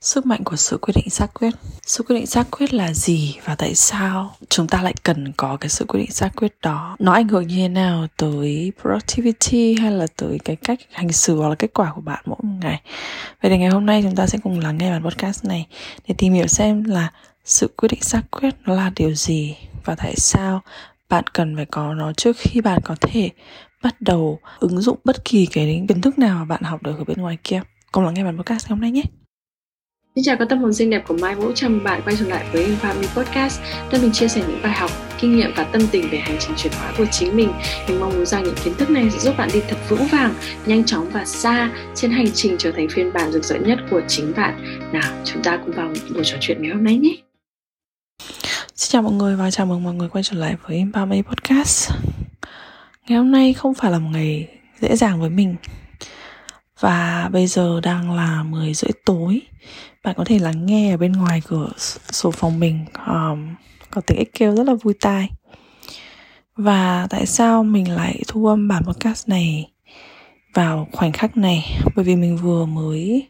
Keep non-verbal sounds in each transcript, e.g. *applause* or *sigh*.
Sức mạnh của sự quyết định xác quyết. Sự quyết định xác quyết là gì và tại sao chúng ta lại cần có cái sự quyết định xác quyết đó? Nó ảnh hưởng như thế nào tới productivity hay là tới cái cách hành xử hoặc là kết quả của bạn mỗi ngày? Vậy thì ngày hôm nay chúng ta sẽ cùng lắng nghe bản podcast này Để tìm hiểu xem là sự quyết định xác quyết nó là điều gì Và tại sao bạn cần phải có nó trước khi bạn có thể bắt đầu ứng dụng bất kỳ cái kiến thức nào mà bạn học được ở bên ngoài kia. Cùng lắng nghe bản podcast ngày hôm nay nhé. Xin chào các tâm hồn xinh đẹp của Mai Vũ, chào mừng bạn quay trở lại với Infamy Podcast nơi mình chia sẻ những bài học, kinh nghiệm và tâm tình về hành trình chuyển hóa của chính mình. Mình mong muốn rằng những kiến thức này sẽ giúp bạn đi thật vững vàng, nhanh chóng và xa trên hành trình trở thành phiên bản rực rỡ nhất của chính bạn. Nào, chúng ta cùng vào buổi trò chuyện ngày hôm nay nhé. Xin chào mọi người và chào mừng mọi người quay trở lại với Infamy Podcast. Ngày hôm nay không phải là một ngày dễ dàng với mình và bây giờ đang là 10 rưỡi tối. Bạn có thể lắng nghe ở bên ngoài cửa sổ phòng mình um, có tiếng ếch kêu rất là vui tai. Và tại sao mình lại thu âm bản podcast này vào khoảnh khắc này? Bởi vì mình vừa mới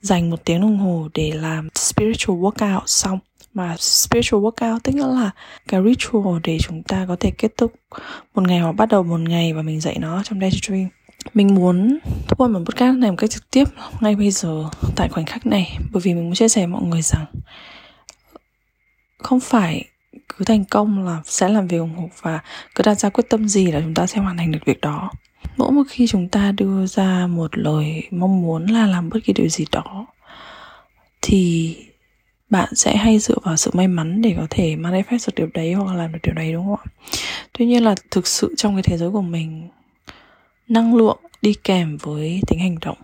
dành một tiếng đồng hồ để làm spiritual workout xong. Mà spiritual workout tức là cái ritual để chúng ta có thể kết thúc một ngày hoặc bắt đầu một ngày và mình dạy nó trong daydream mình muốn thu âm một podcast này một cách trực tiếp ngay bây giờ, tại khoảnh khắc này. Bởi vì mình muốn chia sẻ với mọi người rằng, không phải cứ thành công là sẽ làm việc ủng hộ và cứ đặt ra quyết tâm gì là chúng ta sẽ hoàn thành được việc đó. Mỗi một khi chúng ta đưa ra một lời mong muốn là làm bất kỳ điều gì đó, thì bạn sẽ hay dựa vào sự may mắn để có thể manifest được điều đấy hoặc là làm được điều đấy, đúng không ạ? Tuy nhiên là thực sự trong cái thế giới của mình năng lượng đi kèm với tính hành động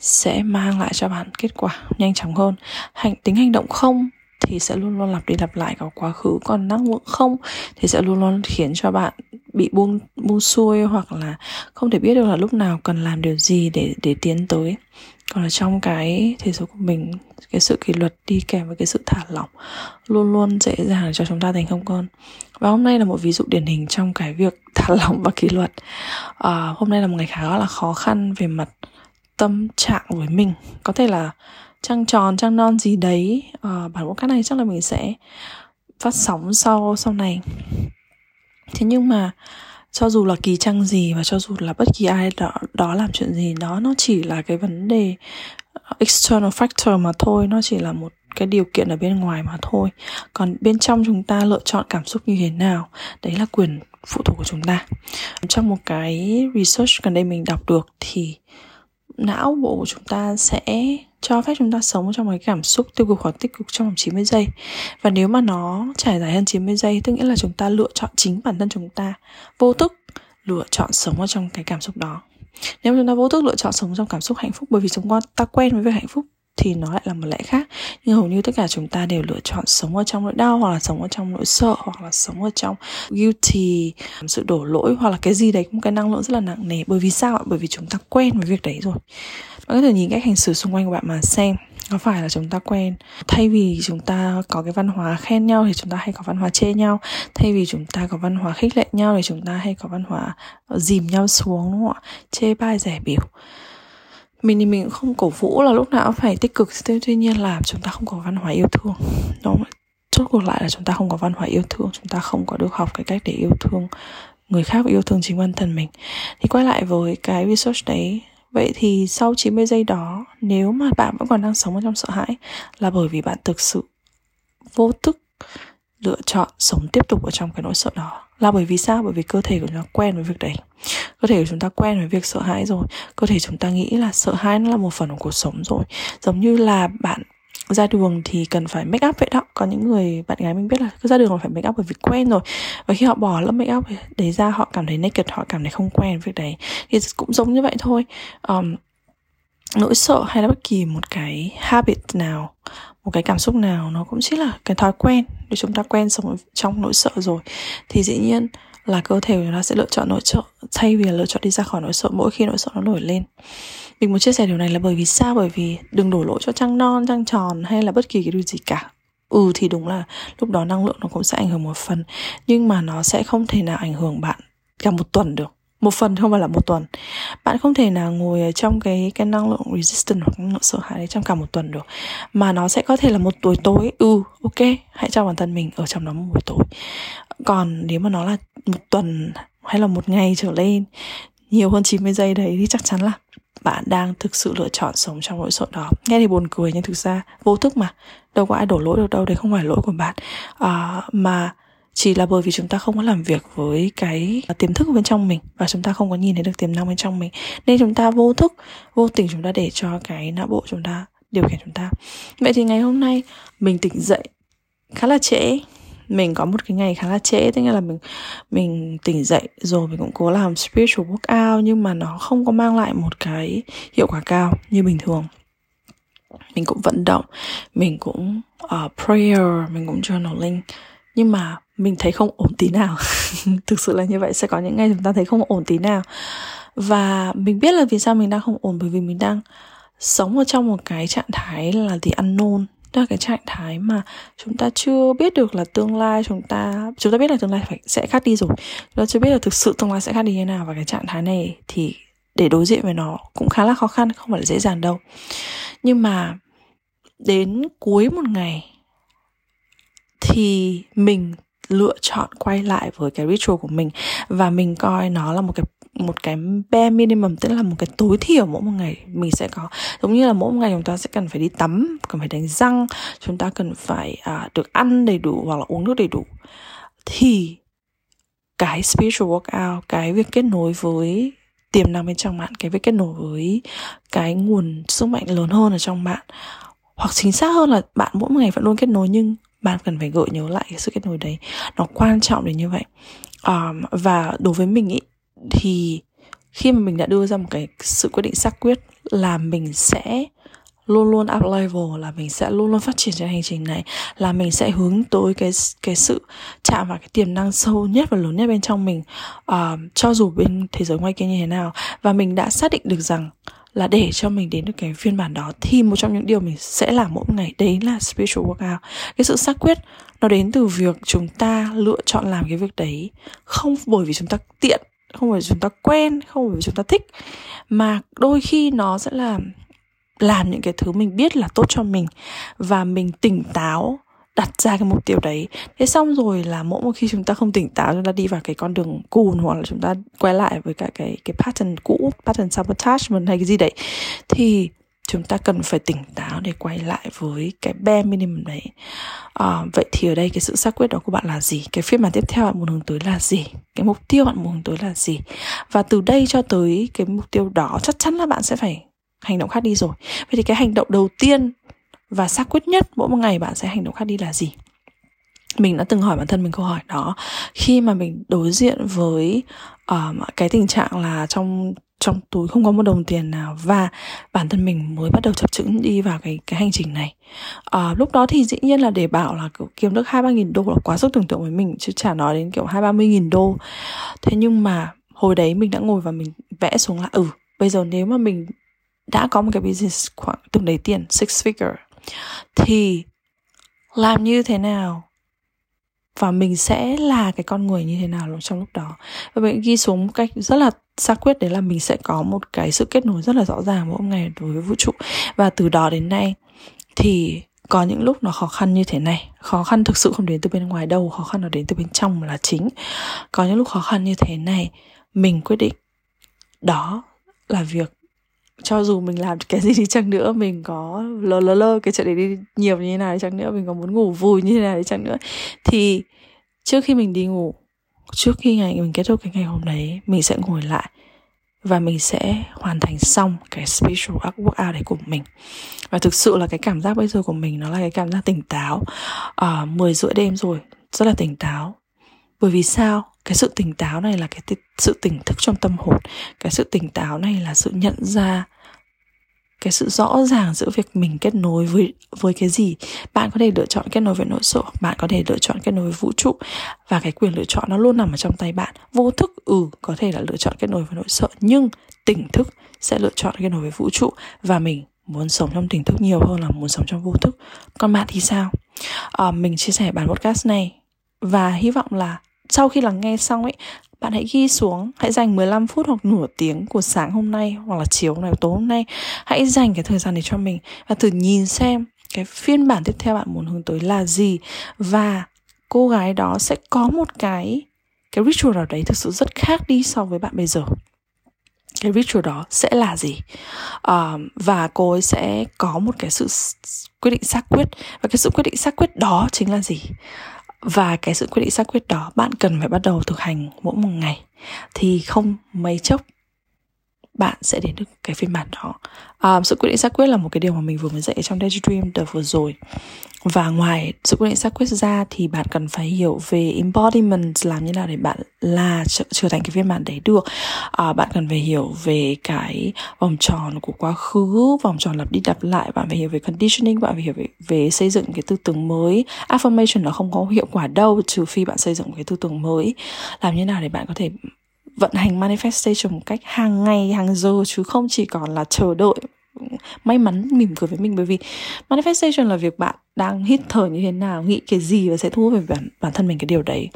sẽ mang lại cho bạn kết quả nhanh chóng hơn. Hành, tính hành động không thì sẽ luôn luôn lặp đi lặp lại vào quá khứ, còn năng lượng không thì sẽ luôn luôn khiến cho bạn bị buông buông xuôi hoặc là không thể biết được là lúc nào cần làm điều gì để để tiến tới còn ở trong cái thế giới của mình cái sự kỷ luật đi kèm với cái sự thả lỏng luôn luôn dễ dàng cho chúng ta thành công hơn. Và hôm nay là một ví dụ điển hình trong cái việc *laughs* thả lỏng và kỷ luật. À, hôm nay là một ngày khá là khó khăn về mặt tâm trạng với mình. Có thể là trăng tròn trăng non gì đấy. À, bản podcast này chắc là mình sẽ phát sóng sau sau này. Thế nhưng mà cho dù là kỳ trăng gì và cho dù là bất kỳ ai đó đó làm chuyện gì, đó nó chỉ là cái vấn đề ờ, external factor mà thôi, nó chỉ là một cái điều kiện ở bên ngoài mà thôi. Còn bên trong chúng ta lựa chọn cảm xúc như thế nào, đấy là quyền phụ thuộc của chúng ta. Trong một cái research gần đây mình đọc được thì não bộ của chúng ta sẽ cho phép chúng ta sống trong cái cảm xúc tiêu cực hoặc tích cực trong vòng 90 giây. Và nếu mà nó trải dài hơn 90 giây, tức nghĩa là chúng ta lựa chọn chính bản thân chúng ta, vô thức lựa chọn sống ở trong cái cảm xúc đó. Nếu mà chúng ta vô thức lựa chọn sống trong cảm xúc hạnh phúc, bởi vì chúng ta quen với việc hạnh phúc thì nó lại là một lẽ khác. Nhưng hầu như tất cả chúng ta đều lựa chọn sống ở trong nỗi đau, hoặc là sống ở trong nỗi sợ, hoặc là sống ở trong guilty, sự đổ lỗi, hoặc là cái gì đấy cũng cái năng lượng rất là nặng nề. Bởi vì sao ạ? Bởi vì chúng ta quen với việc đấy rồi. Bạn có thể nhìn cách hành xử xung quanh của bạn mà xem, có phải là chúng ta quen thay vì chúng ta có cái văn hóa khen nhau thì chúng ta hay có văn hóa chê nhau, thay vì chúng ta có văn hóa khích lệ nhau thì chúng ta hay có văn hóa ờ, dìm nhau xuống, đúng không ạ? Chê bai, rẻ biểu mình thì mình cũng không cổ vũ là lúc nào cũng phải tích cực. Tuy nhiên là chúng ta không có văn hóa yêu thương. Đúng chốt cuộc lại là chúng ta không có văn hóa yêu thương. Chúng ta không có được học cái cách để yêu thương người khác và yêu thương chính bản thân mình. Thì quay lại với cái research đấy. Vậy thì sau 90 giây đó, Nếu mà bạn vẫn còn đang sống ở trong sợ hãi Là bởi vì bạn thực sự Vô thức lựa chọn sống tiếp tục ở trong cái nỗi sợ đó là bởi vì sao? Bởi vì cơ thể của chúng ta quen với việc đấy. Cơ thể của chúng ta quen với việc sợ hãi rồi. Cơ thể chúng ta nghĩ là sợ hãi nó là một phần của cuộc sống rồi. Giống như là bạn ra đường thì cần phải make up vậy đó. Có những người bạn gái mình biết là cứ ra đường là phải make up bởi vì quen rồi. Và khi họ bỏ lớp make up đấy ra họ cảm thấy naked họ cảm thấy không quen với việc đấy. Thì cũng giống như vậy thôi. Um, nỗi sợ hay là bất kỳ một cái habit nào, một cái cảm xúc nào, nó cũng chỉ là cái thói quen. Để chúng ta quen sống trong nỗi sợ rồi, thì dĩ nhiên là cơ thể của chúng ta sẽ lựa chọn nỗi sợ, thay vì là lựa chọn đi ra khỏi nỗi sợ, mỗi khi nỗi sợ nó nổi lên. Mình muốn chia sẻ điều này là bởi vì sao? Bởi vì đừng đổ lỗi cho trăng non, trăng tròn hay là bất kỳ cái điều gì cả. Ừ thì đúng là lúc đó năng lượng nó cũng sẽ ảnh hưởng một phần, nhưng mà nó sẽ không thể nào ảnh hưởng bạn cả một tuần được một phần không phải là một tuần. Bạn không thể nào ngồi ở trong cái cái năng lượng resistant hoặc năng lượng sợ hãi đấy trong cả một tuần được. Mà nó sẽ có thể là một buổi tối. Ừ ok hãy cho bản thân mình ở trong đó một buổi tối. Còn nếu mà nó là một tuần hay là một ngày trở lên nhiều hơn 90 giây đấy thì chắc chắn là bạn đang thực sự lựa chọn sống trong nỗi sợ đó. Nghe thì buồn cười nhưng thực ra vô thức mà. Đâu có ai đổ lỗi được đâu đấy không phải lỗi của bạn. À, mà chỉ là bởi vì chúng ta không có làm việc với cái tiềm thức bên trong mình và chúng ta không có nhìn thấy được tiềm năng bên trong mình. Nên chúng ta vô thức vô tình chúng ta để cho cái não bộ chúng ta điều khiển chúng ta. Vậy thì ngày hôm nay mình tỉnh dậy khá là trễ. Mình có một cái ngày khá là trễ tức là mình mình tỉnh dậy rồi mình cũng cố làm spiritual workout nhưng mà nó không có mang lại một cái hiệu quả cao như bình thường. Mình cũng vận động mình cũng uh, prayer mình cũng journaling. Nhưng mà mình thấy không ổn tí nào. *laughs* Thực sự là như vậy, sẽ có những ngày chúng ta thấy không ổn tí nào. Và mình biết là vì sao mình đang không ổn, bởi vì mình đang sống ở trong một cái trạng thái là the unknown. Đó là cái trạng thái mà chúng ta chưa biết được là tương lai chúng ta chúng ta biết là tương lai phải, sẽ khác đi rồi. Chúng ta chưa biết là thực sự tương lai sẽ khác đi như thế nào. Và cái trạng thái này thì để đối diện với nó cũng khá là khó khăn, không phải là dễ dàng đâu. Nhưng mà đến cuối một ngày thì mình lựa chọn quay lại với cái ritual của mình. Và mình coi nó là một cái một cái bare minimum tức là một cái tối thiểu mỗi một ngày mình sẽ có. Giống như là mỗi một ngày chúng ta sẽ cần phải đi tắm cần phải đánh răng chúng ta cần phải à, được ăn đầy đủ hoặc là uống nước đầy đủ. Thì cái spiritual workout cái việc kết nối với tiềm năng bên trong bạn cái việc kết nối với cái nguồn sức mạnh lớn hơn ở trong bạn hoặc chính xác hơn là bạn mỗi một ngày vẫn luôn kết nối nhưng bạn cần phải gợi nhớ lại cái sự kết nối đấy. Nó quan trọng đến như vậy. Um, và đối với mình ý, thì khi mà mình đã đưa ra một cái sự quyết định xác quyết là mình sẽ luôn luôn up level là mình sẽ luôn luôn phát triển trên hành trình này là mình sẽ hướng tới cái cái sự chạm vào cái tiềm năng sâu nhất và lớn nhất bên trong mình uh, cho dù bên thế giới ngoài kia như thế nào. Và mình đã xác định được rằng là để cho mình đến được cái phiên bản đó, thì một trong những điều mình sẽ làm mỗi ngày đấy là spiritual workout. Cái sự xác quyết nó đến từ việc chúng ta lựa chọn làm cái việc đấy không bởi vì chúng ta tiện, không bởi vì chúng ta quen, không bởi vì chúng ta thích, mà đôi khi nó sẽ là, làm những cái thứ mình biết là tốt cho mình và mình tỉnh táo đặt ra cái mục tiêu đấy. Thế xong rồi là mỗi một khi chúng ta không tỉnh táo chúng ta đi vào cái con đường cùn hoặc là chúng ta quay lại với cả cái cái pattern cũ pattern sabotagement hay cái gì đấy thì chúng ta cần phải tỉnh táo để quay lại với cái bare minimum đấy. À, vậy thì ở đây cái sự xác quyết đó của bạn là gì? Cái phiên bản tiếp theo bạn muốn hướng tới là gì? Cái mục tiêu bạn muốn hướng tới là gì? Và từ đây cho tới cái mục tiêu đó chắc chắn là bạn sẽ phải hành động khác đi rồi. Vậy thì cái hành động đầu tiên và xác quyết nhất mỗi một ngày bạn sẽ hành động khác đi là gì? Mình đã từng hỏi bản thân mình câu hỏi đó. Khi mà mình đối diện với um, cái tình trạng là trong trong túi không có một đồng tiền nào và bản thân mình mới bắt đầu chập chững đi vào cái cái hành trình này. À, lúc đó thì dĩ nhiên là để bảo là kiểu kiếm được hai ba nghìn đô là quá sức tưởng tượng với mình chứ chả nói đến kiểu hai ba mươi nghìn đô. Thế nhưng mà hồi đấy mình đã ngồi và mình vẽ xuống là ừ bây giờ nếu mà mình đã có một cái business khoảng từng đấy tiền six figure thì làm như thế nào? Và mình sẽ là cái con người như thế nào trong lúc đó? Và mình ghi xuống một cách rất là xác quyết đấy là mình sẽ có một cái sự kết nối rất là rõ ràng mỗi ngày đối với vũ trụ. Và từ đó đến nay thì có những lúc nó khó khăn như thế này. Khó khăn thực sự không đến từ bên ngoài đâu, khó khăn nó đến từ bên trong là chính. Có những lúc khó khăn như thế này, mình quyết định đó là việc cho dù mình làm cái gì đi chăng nữa mình có lơ lơ lơ cái chuyện đấy đi nhiều như thế nào đi chăng nữa mình có muốn ngủ vui như thế nào đi chăng nữa. Thì trước khi mình đi ngủ trước khi ngày mình kết thúc cái ngày hôm đấy mình sẽ ngồi lại và mình sẽ hoàn thành xong cái spiritual workout đấy của mình. Và thực sự là cái cảm giác bây giờ của mình nó là cái cảm giác tỉnh táo. À, 10 rưỡi đêm rồi rất là tỉnh táo bởi vì sao? Cái sự tỉnh táo này là cái t- sự tỉnh thức trong tâm hồn. Cái sự tỉnh táo này là sự nhận ra cái sự rõ ràng giữa việc mình kết nối với với cái gì. Bạn có thể lựa chọn kết nối với nỗi sợ bạn có thể lựa chọn kết nối với vũ trụ và cái quyền lựa chọn nó luôn nằm ở trong tay bạn. Vô thức ừ có thể là lựa chọn kết nối với nỗi sợ nhưng tỉnh thức sẽ lựa chọn kết nối với vũ trụ và mình muốn sống trong tỉnh thức nhiều hơn là muốn sống trong vô thức. Còn bạn thì sao? À, mình chia sẻ bản podcast này và hy vọng là sau khi lắng nghe xong ấy bạn hãy ghi xuống hãy dành 15 phút hoặc nửa tiếng của sáng hôm nay hoặc là chiều hôm nay tối hôm nay. Hãy dành cái thời gian này cho mình và thử nhìn xem cái phiên bản tiếp theo bạn muốn hướng tới là gì. Và cô gái đó sẽ có một cái cái ritual nào đấy thực sự rất khác đi so với bạn bây giờ. Cái ritual đó sẽ là gì? Um, và cô ấy sẽ có một cái sự quyết định xác quyết. Và cái sự quyết định xác quyết đó chính là gì? Và cái sự quyết định xác quyết đó, bạn cần phải bắt đầu thực hành mỗi một ngày. Thì không mấy chốc bạn sẽ đến được cái phiên bản đó. À, sự quyết định xác quyết là một cái điều mà mình vừa mới dạy trong Daydream đợt vừa rồi. Và ngoài sự quyết định xác quyết ra thì bạn cần phải hiểu về embodiment làm như nào để bạn là trở, trở thành cái phiên bản đấy được. À, bạn cần phải hiểu về cái vòng tròn của quá khứ vòng tròn lặp đi lặp lại bạn phải hiểu về conditioning bạn phải hiểu về, về xây dựng cái tư tưởng mới. Affirmation nó không có hiệu quả đâu trừ phi bạn xây dựng cái tư tưởng mới. Làm như nào để bạn có thể vận hành manifestation một cách hàng ngày hàng giờ chứ không chỉ còn là chờ đợi may mắn mỉm cười với mình. Bởi vì manifestation là việc bạn đang hít thở như thế nào nghĩ cái gì và sẽ thu hút về bản bản thân mình cái điều đấy.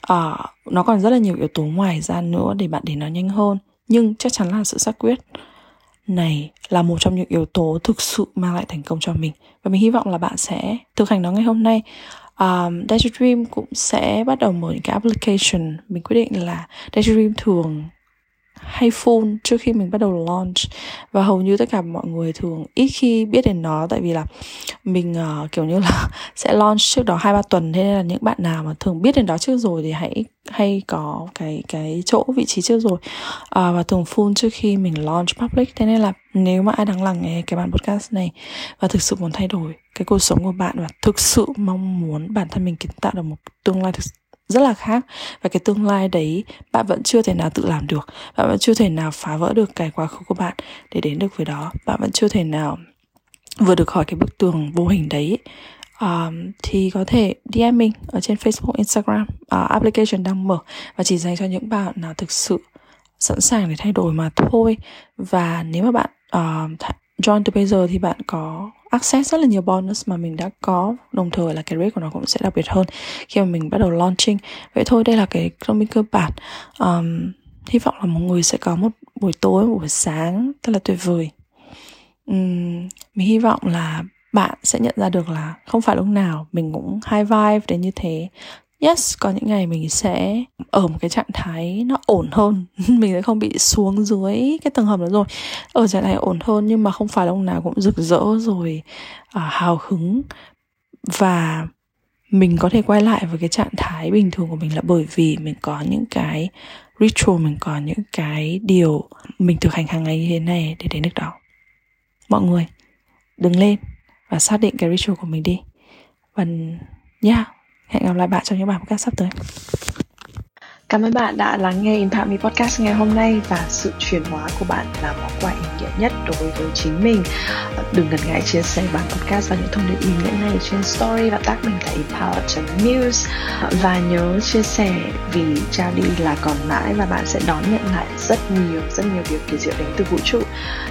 À, nó còn rất là nhiều yếu tố ngoài ra nữa để bạn để nó nhanh hơn nhưng chắc chắn là sự xác quyết này là một trong những yếu tố thực sự mang lại thành công cho mình. Và mình hy vọng là bạn sẽ thực hành nó ngày hôm nay um, Daydream cũng sẽ bắt đầu mở những cái application. Mình quyết định là Daydream thường hay full trước khi mình bắt đầu launch. Và hầu như tất cả mọi người thường ít khi biết đến nó tại vì là mình uh, kiểu như là *laughs* sẽ launch trước đó hai ba tuần thế nên là những bạn nào mà thường biết đến đó trước rồi thì hãy hay có cái cái chỗ vị trí trước rồi. Uh, và thường full trước khi mình launch public. Thế nên là nếu mà ai đang lắng nghe cái bản podcast này và thực sự muốn thay đổi cái cuộc sống của bạn và thực sự mong muốn bản thân mình kiến tạo được một tương lai thực rất là khác. Và cái tương lai đấy bạn vẫn chưa thể nào tự làm được. Bạn vẫn chưa thể nào phá vỡ được cái quá khứ của bạn để đến được với đó. Bạn vẫn chưa thể nào vừa được khỏi cái bức tường vô hình đấy. Um, thì có thể DM mình ở trên Facebook, Instagram, uh, application đang mở và chỉ dành cho những bạn nào thực sự sẵn sàng để thay đổi mà thôi. Và nếu mà bạn uh, join từ bây giờ thì bạn có access rất là nhiều bonus mà mình đã có. Đồng thời là cái rate của nó cũng sẽ đặc biệt hơn khi mà mình bắt đầu launching. Vậy thôi đây là cái thông minh cơ bản. Um, hy vọng là mọi người sẽ có một buổi tối một buổi sáng rất là tuyệt vời. Um, mình hy vọng là bạn sẽ nhận ra được là không phải lúc nào mình cũng high vibe đến như thế yes có những ngày mình sẽ ở một cái trạng thái nó ổn hơn. *laughs* Mình sẽ không bị xuống dưới cái tầng hầm đó rồi. Ở trạng thái ổn hơn nhưng mà không phải lúc nào cũng rực rỡ rồi à, hào hứng. Và mình có thể quay lại với cái trạng thái bình thường của mình là bởi vì mình có những cái ritual mình có những cái điều mình thực hành hàng ngày như thế này để đến được đó. Mọi người đứng lên và xác định cái ritual của mình đi. Và yeah hẹn gặp lại bạn trong những bài podcast sắp tới. Cảm ơn bạn đã lắng nghe Impact Me Podcast ngày hôm nay và sự chuyển hóa của bạn là món quà ý nghĩa nhất đối với chính mình. Ờ, đừng ngần ngại chia sẻ bản podcast và những thông điệp ý nghĩa này trên story và tag mình tại empower.news ờ, và nhớ chia sẻ vì trao đi là còn mãi và bạn sẽ đón nhận lại rất nhiều rất nhiều điều kỳ diệu đến từ vũ trụ.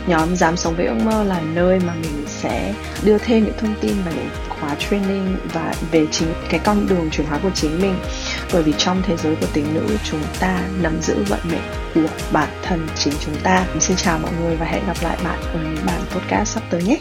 Nhóm dám sống với ước mơ là nơi mà mình sẽ đưa thêm những thông tin và những khóa training và về chính, cái con đường chuyển hóa của chính mình bởi vì trong thế giới của tính nữ, chúng ta nắm giữ vận mệnh của bản thân chính chúng ta. Xin chào mọi người và hẹn gặp lại bạn ở những bản podcast sắp tới nhé.